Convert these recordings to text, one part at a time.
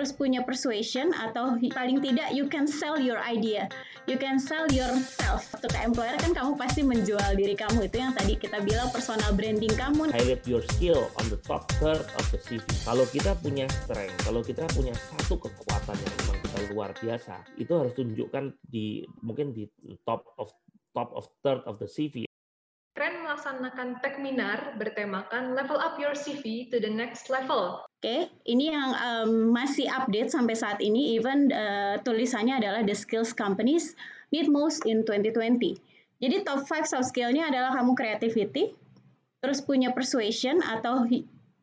harus punya persuasion atau paling tidak you can sell your idea, you can sell yourself. Untuk employer kan kamu pasti menjual diri kamu itu yang tadi kita bilang personal branding kamu. Highlight your skill on the top third of the CV. Kalau kita punya strength, kalau kita punya satu kekuatan yang memang kita luar biasa, itu harus tunjukkan di mungkin di top of top of third of the CV Keren melaksanakan Techminar bertemakan Level Up Your CV to the Next Level. Oke, okay. ini yang um, masih update sampai saat ini, even uh, tulisannya adalah The Skills Companies Need Most in 2020. Jadi top 5 soft skill-nya adalah kamu creativity, terus punya persuasion atau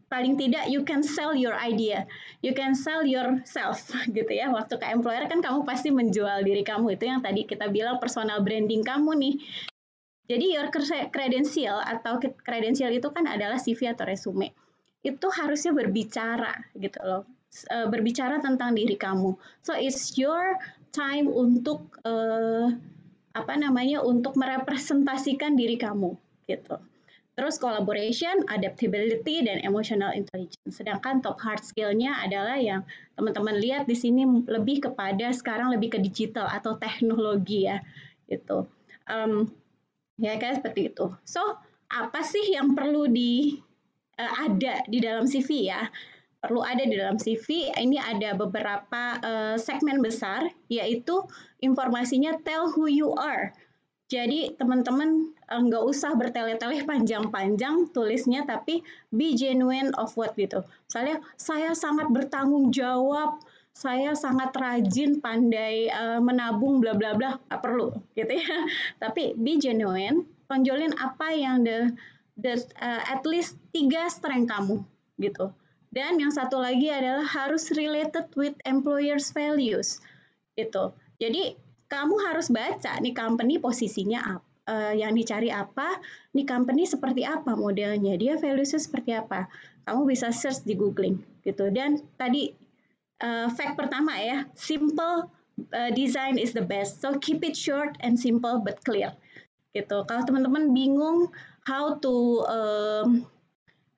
paling tidak you can sell your idea, you can sell yourself gitu ya. Waktu ke employer kan kamu pasti menjual diri kamu itu yang tadi kita bilang personal branding kamu nih. Jadi your credential atau credential itu kan adalah CV atau resume. Itu harusnya berbicara gitu loh. Eh, berbicara tentang diri kamu. So it's your time untuk uh, apa namanya untuk merepresentasikan diri kamu gitu. Terus collaboration, adaptability, dan emotional intelligence. Sedangkan top hard skill-nya adalah yang teman-teman lihat di sini lebih kepada sekarang lebih ke digital atau teknologi ya gitu. Um, Ya kayak seperti itu. So, apa sih yang perlu di uh, ada di dalam CV ya? Perlu ada di dalam CV. Ini ada beberapa uh, segmen besar yaitu informasinya tell who you are. Jadi teman-teman nggak uh, usah bertele-tele panjang-panjang tulisnya, tapi be genuine of what gitu. Misalnya saya sangat bertanggung jawab saya sangat rajin, pandai uh, menabung, bla bla bla, nggak perlu, gitu ya. Tapi be genuine, tonjolin apa yang the, the uh, at least tiga strength kamu, gitu. Dan yang satu lagi adalah harus related with employers values, gitu. Jadi kamu harus baca nih company posisinya apa. Uh, yang dicari apa, nih company seperti apa modelnya, dia valuesnya seperti apa. Kamu bisa search di googling gitu. Dan tadi uh, fact pertama ya, simple uh, design is the best. So keep it short and simple but clear. Gitu. Kalau teman-teman bingung how to um,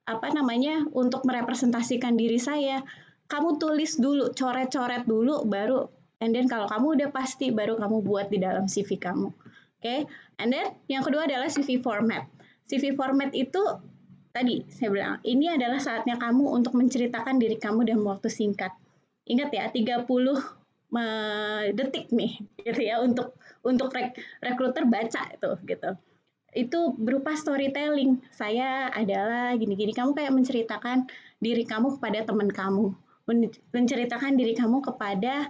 apa namanya untuk merepresentasikan diri saya, kamu tulis dulu, coret-coret dulu, baru and then kalau kamu udah pasti baru kamu buat di dalam CV kamu. Oke, okay? and then yang kedua adalah CV format. CV format itu tadi saya bilang ini adalah saatnya kamu untuk menceritakan diri kamu dalam waktu singkat ingat ya 30 detik nih gitu ya untuk untuk rek, rekruter baca itu gitu. Itu berupa storytelling. Saya adalah gini-gini. Kamu kayak menceritakan diri kamu kepada teman kamu. Menceritakan diri kamu kepada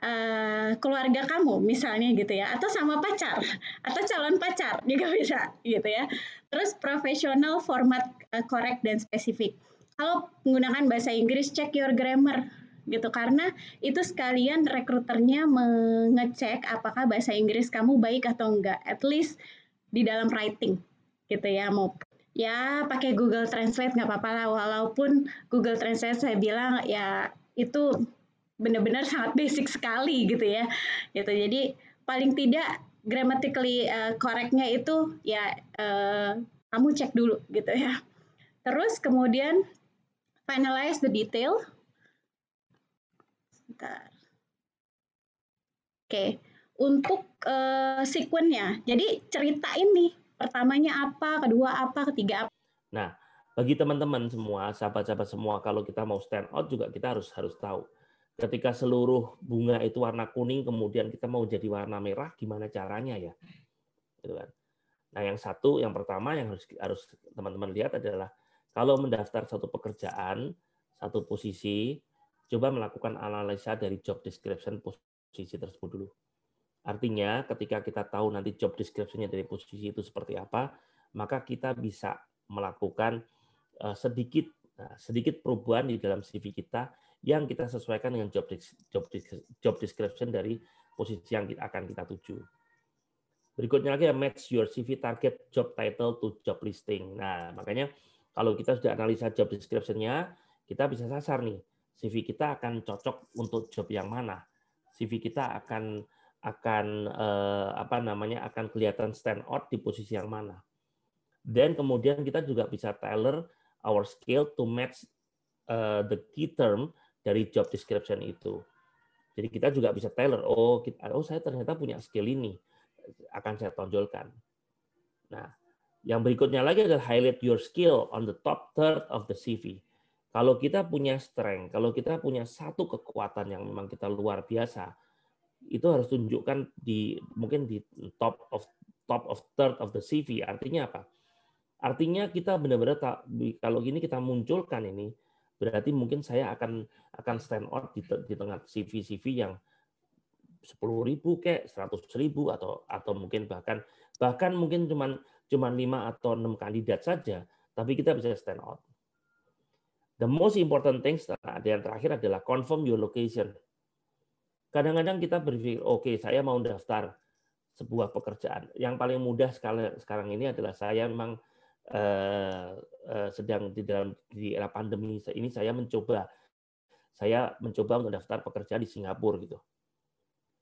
uh, keluarga kamu misalnya gitu ya. Atau sama pacar atau calon pacar juga bisa gitu ya. Terus profesional format correct dan spesifik. Kalau menggunakan bahasa Inggris check your grammar gitu. Karena itu sekalian rekruternya mengecek apakah bahasa Inggris kamu baik atau enggak at least di dalam writing gitu ya mau ya pakai Google Translate nggak apa-apa lah. Walaupun Google Translate saya bilang ya itu benar-benar sangat basic sekali gitu ya. Gitu jadi paling tidak grammatically uh, correctnya itu ya uh, kamu cek dulu gitu ya. Terus kemudian finalize the detail Oke, untuk uh, sequence-nya. Jadi ceritain nih, pertamanya apa, kedua apa, ketiga apa. Nah, bagi teman-teman semua, sahabat-sahabat semua, kalau kita mau stand out juga kita harus harus tahu. Ketika seluruh bunga itu warna kuning, kemudian kita mau jadi warna merah, gimana caranya ya? Gitu kan. Nah, yang satu, yang pertama yang harus harus teman-teman lihat adalah kalau mendaftar satu pekerjaan, satu posisi, coba melakukan analisa dari job description posisi tersebut dulu. Artinya ketika kita tahu nanti job description-nya dari posisi itu seperti apa, maka kita bisa melakukan eh, sedikit nah, sedikit perubahan di dalam CV kita yang kita sesuaikan dengan job job job description dari posisi yang akan kita tuju. Berikutnya lagi ya match your CV target job title to job listing. Nah, makanya kalau kita sudah analisa job description-nya, kita bisa sasar nih CV kita akan cocok untuk job yang mana. CV kita akan akan eh, apa namanya akan kelihatan stand out di posisi yang mana. Dan kemudian kita juga bisa tailor our skill to match uh, the key term dari job description itu. Jadi kita juga bisa tailor, oh kita, oh saya ternyata punya skill ini, akan saya tonjolkan. Nah, yang berikutnya lagi adalah highlight your skill on the top third of the CV. Kalau kita punya strength, kalau kita punya satu kekuatan yang memang kita luar biasa, itu harus tunjukkan di mungkin di top of top of third of the CV. Artinya apa? Artinya kita benar-benar kalau gini kita munculkan ini berarti mungkin saya akan akan stand out di, di tengah CV-CV yang sepuluh ribu kayak seratus ribu atau atau mungkin bahkan bahkan mungkin cuman cuman lima atau enam kandidat saja tapi kita bisa stand out. The most important things ada yang terakhir adalah confirm your location. Kadang-kadang kita berpikir, oke okay, saya mau daftar sebuah pekerjaan. Yang paling mudah sekarang ini adalah saya memang uh, uh, sedang di dalam di era pandemi ini saya mencoba saya mencoba untuk daftar pekerjaan di Singapura gitu.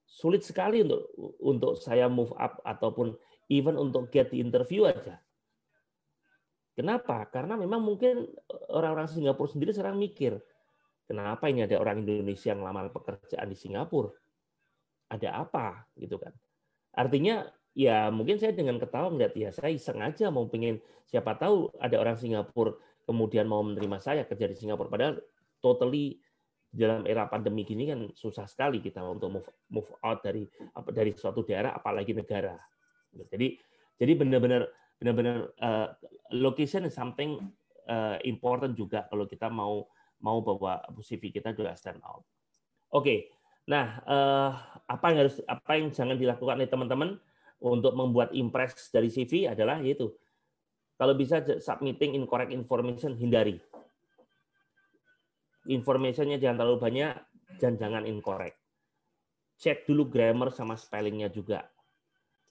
Sulit sekali untuk untuk saya move up ataupun even untuk get the interview aja. Kenapa? Karena memang mungkin orang-orang Singapura sendiri sekarang mikir, kenapa ini ada orang Indonesia yang lamar pekerjaan di Singapura? Ada apa gitu kan? Artinya ya mungkin saya dengan ketawa melihat ya saya iseng aja mau pengen siapa tahu ada orang Singapura kemudian mau menerima saya kerja di Singapura padahal totally dalam era pandemi gini kan susah sekali kita untuk move move out dari dari suatu daerah apalagi negara. Jadi jadi benar-benar benar-benar uh, location is something uh, important juga kalau kita mau mau bawa CV kita juga stand out. Oke, okay. nah uh, apa yang harus apa yang jangan dilakukan oleh teman-teman untuk membuat impress dari CV adalah yaitu kalau bisa submitting incorrect information hindari. Informationnya jangan terlalu banyak dan jangan incorrect. Cek dulu grammar sama spellingnya juga.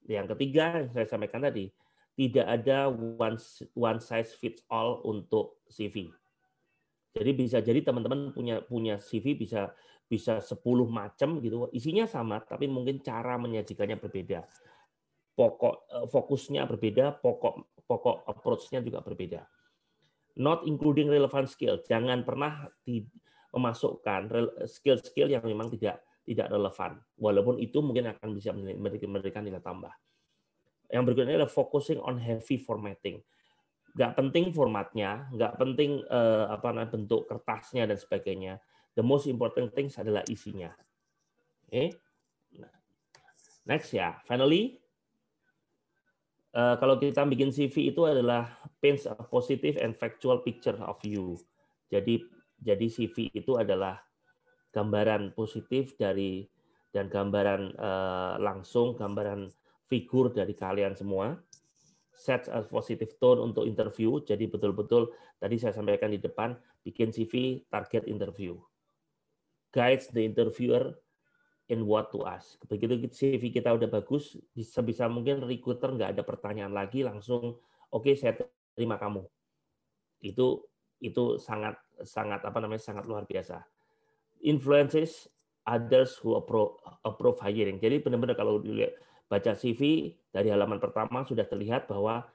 Yang ketiga yang saya sampaikan tadi, tidak ada one one size fits all untuk CV. Jadi bisa jadi teman-teman punya punya CV bisa bisa 10 macam gitu. Isinya sama tapi mungkin cara menyajikannya berbeda. Pokok eh, fokusnya berbeda, pokok pokok approach-nya juga berbeda. Not including relevant skill. Jangan pernah memasukkan skill-skill yang memang tidak tidak relevan. Walaupun itu mungkin akan bisa memberikan nilai tambah. Yang berikutnya adalah focusing on heavy formatting. Nggak penting formatnya, nggak penting uh, apa namanya bentuk kertasnya dan sebagainya. The most important things adalah isinya. Oke. Okay? Nah, next ya. Finally, uh, kalau kita bikin CV itu adalah paints a positive and factual picture of you. Jadi jadi CV itu adalah gambaran positif dari dan gambaran uh, langsung, gambaran figur dari kalian semua. Set a positive tone untuk interview. Jadi betul-betul tadi saya sampaikan di depan, bikin CV target interview. Guides the interviewer in what to ask. Begitu CV kita udah bagus, bisa bisa mungkin recruiter nggak ada pertanyaan lagi, langsung oke okay, saya terima kamu. Itu itu sangat sangat apa namanya sangat luar biasa. Influences others who approve, approve hiring. Jadi benar-benar kalau dilihat baca CV dari halaman pertama sudah terlihat bahwa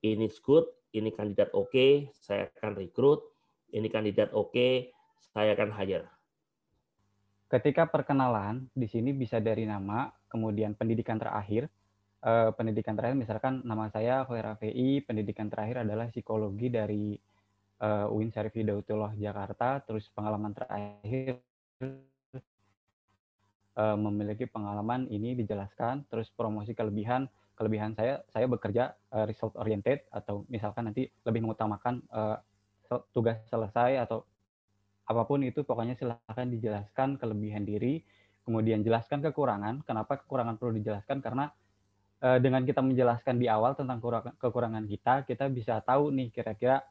ini good, ini kandidat oke, okay, saya akan rekrut, ini kandidat oke, okay, saya akan hire. Ketika perkenalan, di sini bisa dari nama, kemudian pendidikan terakhir. Eh, pendidikan terakhir misalkan nama saya Khaira VI, pendidikan terakhir adalah psikologi dari eh, UIN Syarif Hidayatullah Jakarta, terus pengalaman terakhir uh, memiliki pengalaman ini dijelaskan, terus promosi kelebihan kelebihan saya saya bekerja uh, result oriented atau misalkan nanti lebih mengutamakan uh, tugas selesai atau apa pun itu pokoknya silahkan dijelaskan kelebihan diri kemudian jelaskan kekurangan. Kenapa kekurangan perlu dijelaskan? Karena uh, dengan kita menjelaskan di awal tentang kekurangan kita kita bisa tahu nih kira-kira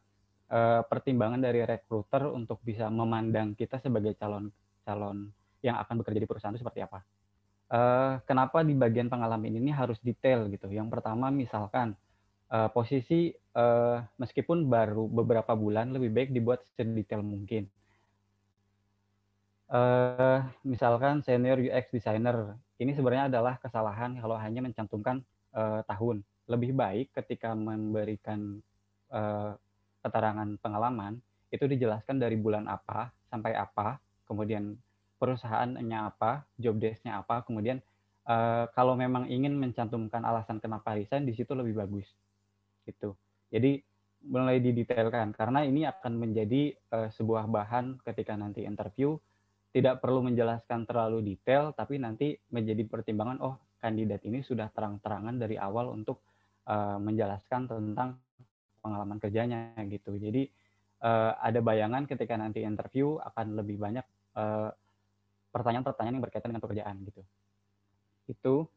pertimbangan dari recruiter untuk bisa memandang kita sebagai calon calon yang akan bekerja di perusahaan itu seperti apa. Uh, kenapa di bagian pengalaman ini harus detail gitu? Yang pertama misalkan uh, posisi uh, meskipun baru beberapa bulan lebih baik dibuat sedetail mungkin. Uh, misalkan senior UX designer ini sebenarnya adalah kesalahan kalau hanya mencantumkan uh, tahun. Lebih baik ketika memberikan uh, keterangan pengalaman itu dijelaskan dari bulan apa sampai apa, kemudian perusahaannya apa, job desk-nya apa, kemudian uh, kalau memang ingin mencantumkan alasan kenapa resign di situ lebih bagus. Gitu. Jadi mulai didetailkan karena ini akan menjadi uh, sebuah bahan ketika nanti interview tidak perlu menjelaskan terlalu detail tapi nanti menjadi pertimbangan oh kandidat ini sudah terang-terangan dari awal untuk uh, menjelaskan tentang pengalaman kerjanya gitu. Jadi uh, ada bayangan ketika nanti interview akan lebih banyak pertanyaan pertanyaan-pertanyaan yang berkaitan dengan pekerjaan gitu. Itu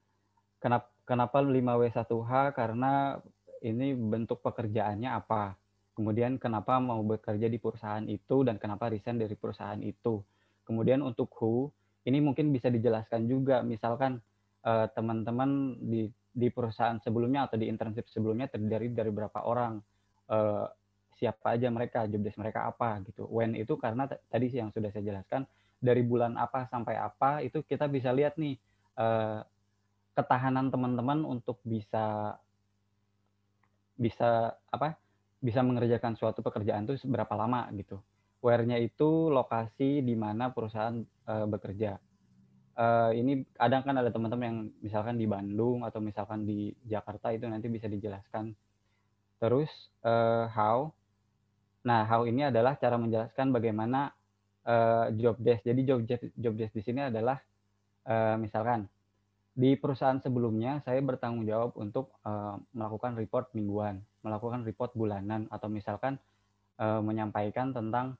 kenapa kenapa 5W1H karena ini bentuk pekerjaannya apa. Kemudian kenapa mau bekerja di perusahaan itu dan kenapa resign dari perusahaan itu. Kemudian untuk who, ini mungkin bisa dijelaskan juga. Misalkan eh, teman-teman di di perusahaan sebelumnya atau di internship sebelumnya terdiri dari berapa orang, uh, siapa aja mereka, job desk mereka apa gitu. When itu karena tadi yang sudah saya jelaskan dari bulan apa sampai apa itu kita bisa lihat nih uh, ketahanan teman-teman untuk bisa bisa apa bisa mengerjakan suatu pekerjaan itu seberapa lama gitu. Where-nya itu lokasi di mana perusahaan uh, bekerja. Uh, ini kadang kan ada teman-teman yang misalkan di Bandung atau misalkan di Jakarta itu nanti bisa dijelaskan. Terus uh, how. Nah, how ini adalah cara menjelaskan bagaimana uh, job desk. Jadi job desk, job desk di sini adalah uh, misalkan di perusahaan sebelumnya saya bertanggung jawab untuk uh, melakukan report mingguan, melakukan report bulanan, atau misalkan uh, menyampaikan tentang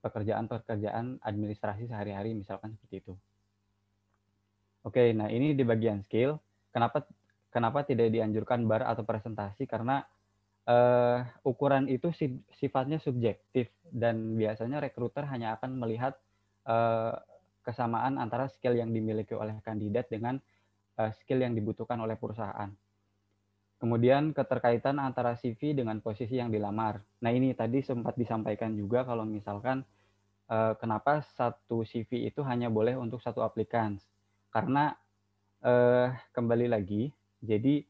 pekerjaan-pekerjaan administrasi sehari-hari, misalkan seperti itu. Oke, nah ini di bagian skill. Kenapa kenapa tidak dianjurkan bar atau presentasi? Karena uh, ukuran itu sifatnya subjektif dan biasanya rekruter hanya akan melihat uh, kesamaan antara skill yang dimiliki oleh kandidat dengan uh, skill yang dibutuhkan oleh perusahaan. Kemudian keterkaitan antara CV dengan posisi yang dilamar. Nah ini tadi sempat disampaikan juga kalau misalkan uh, kenapa satu CV itu hanya boleh untuk satu aplikans. Karena uh, kembali lagi, jadi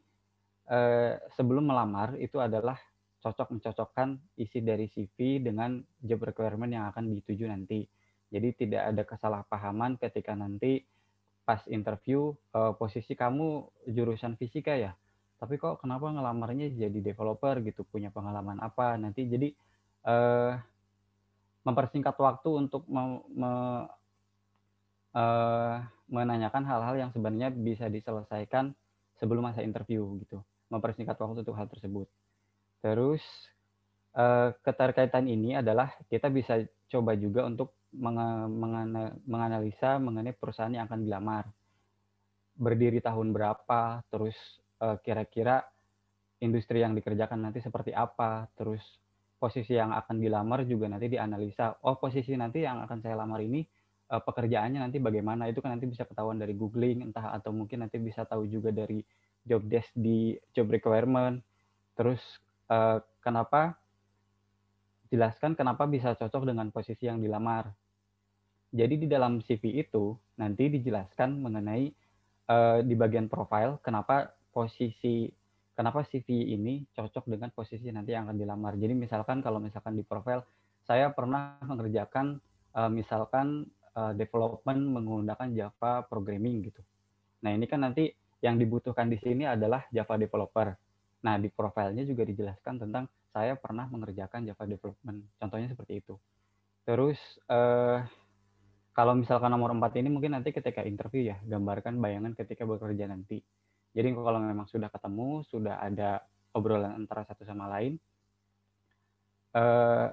uh, sebelum melamar itu adalah cocok mencocokkan isi dari CV dengan job requirement yang akan dituju nanti. Jadi tidak ada kesalahpahaman ketika nanti pas interview uh, posisi kamu jurusan fisika ya? Tapi kok kenapa ngelamarnya jadi developer gitu? Punya pengalaman apa? Nanti jadi uh, mempersingkat waktu untuk me, me, uh, menanyakan hal-hal yang sebenarnya bisa diselesaikan sebelum masa interview gitu mempersingkat waktu untuk hal tersebut terus uh, keterkaitan ini adalah kita bisa coba juga untuk menganalisa mengenai perusahaan yang akan dilamar. Berdiri tahun berapa, terus eh, kira-kira industri yang dikerjakan nanti seperti apa, terus posisi yang akan dilamar juga nanti dianalisa. Oh, posisi nanti yang akan saya lamar ini eh, pekerjaannya nanti bagaimana? Itu kan nanti bisa ketahuan dari googling entah atau mungkin nanti bisa tahu juga dari job desk di job requirement. Terus eh, kenapa jelaskan kenapa bisa cocok dengan posisi yang dilamar. Jadi di dalam CV itu nanti dijelaskan mengenai uh, di bagian profile kenapa posisi kenapa CV ini cocok dengan posisi nanti yang akan dilamar. Jadi misalkan kalau misalkan di profile saya pernah mengerjakan uh, misalkan uh, development menggunakan Java programming gitu. Nah, ini kan nanti yang dibutuhkan di sini adalah Java developer. Nah, di profilnya juga dijelaskan tentang saya pernah mengerjakan Java development. Contohnya seperti itu. Terus uh, kalau misalkan nomor 4 ini mungkin nanti ketika interview ya, gambarkan bayangan ketika bekerja nanti. Jadi kalau memang sudah ketemu, sudah ada obrolan antara satu sama lain, uh,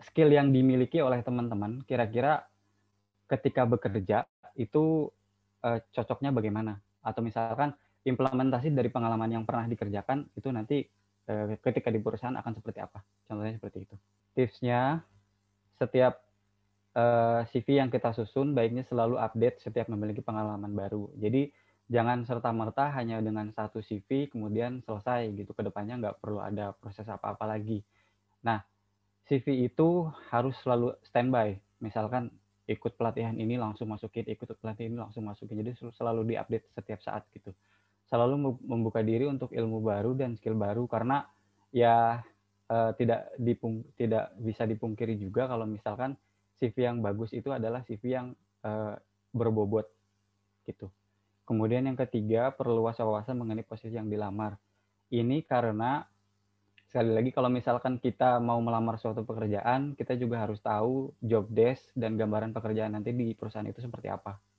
skill yang dimiliki oleh teman-teman kira-kira ketika bekerja itu uh, cocoknya bagaimana? Atau misalkan implementasi dari pengalaman yang pernah dikerjakan itu nanti uh, ketika di perusahaan akan seperti apa? Contohnya seperti itu. Tipsnya, setiap eh, CV yang kita susun baiknya selalu update setiap memiliki pengalaman baru. Jadi jangan serta-merta hanya dengan satu CV kemudian selesai gitu. Ke depannya nggak perlu ada proses apa-apa lagi. Nah, CV itu harus selalu standby. Misalkan ikut pelatihan ini langsung masukin, ikut pelatihan ini langsung masukin. Jadi selalu diupdate setiap saat gitu. Selalu membuka diri untuk ilmu baru dan skill baru karena ya uh, tidak dipung tidak bisa dipungkiri juga kalau misalkan CV yang bagus itu adalah CV yang uh, berbobot gitu. Kemudian yang ketiga, perluas wawasan mengenai posisi yang dilamar. Ini karena sekali lagi kalau misalkan kita mau melamar suatu pekerjaan, kita juga harus tahu job desk dan gambaran pekerjaan nanti di perusahaan itu seperti apa.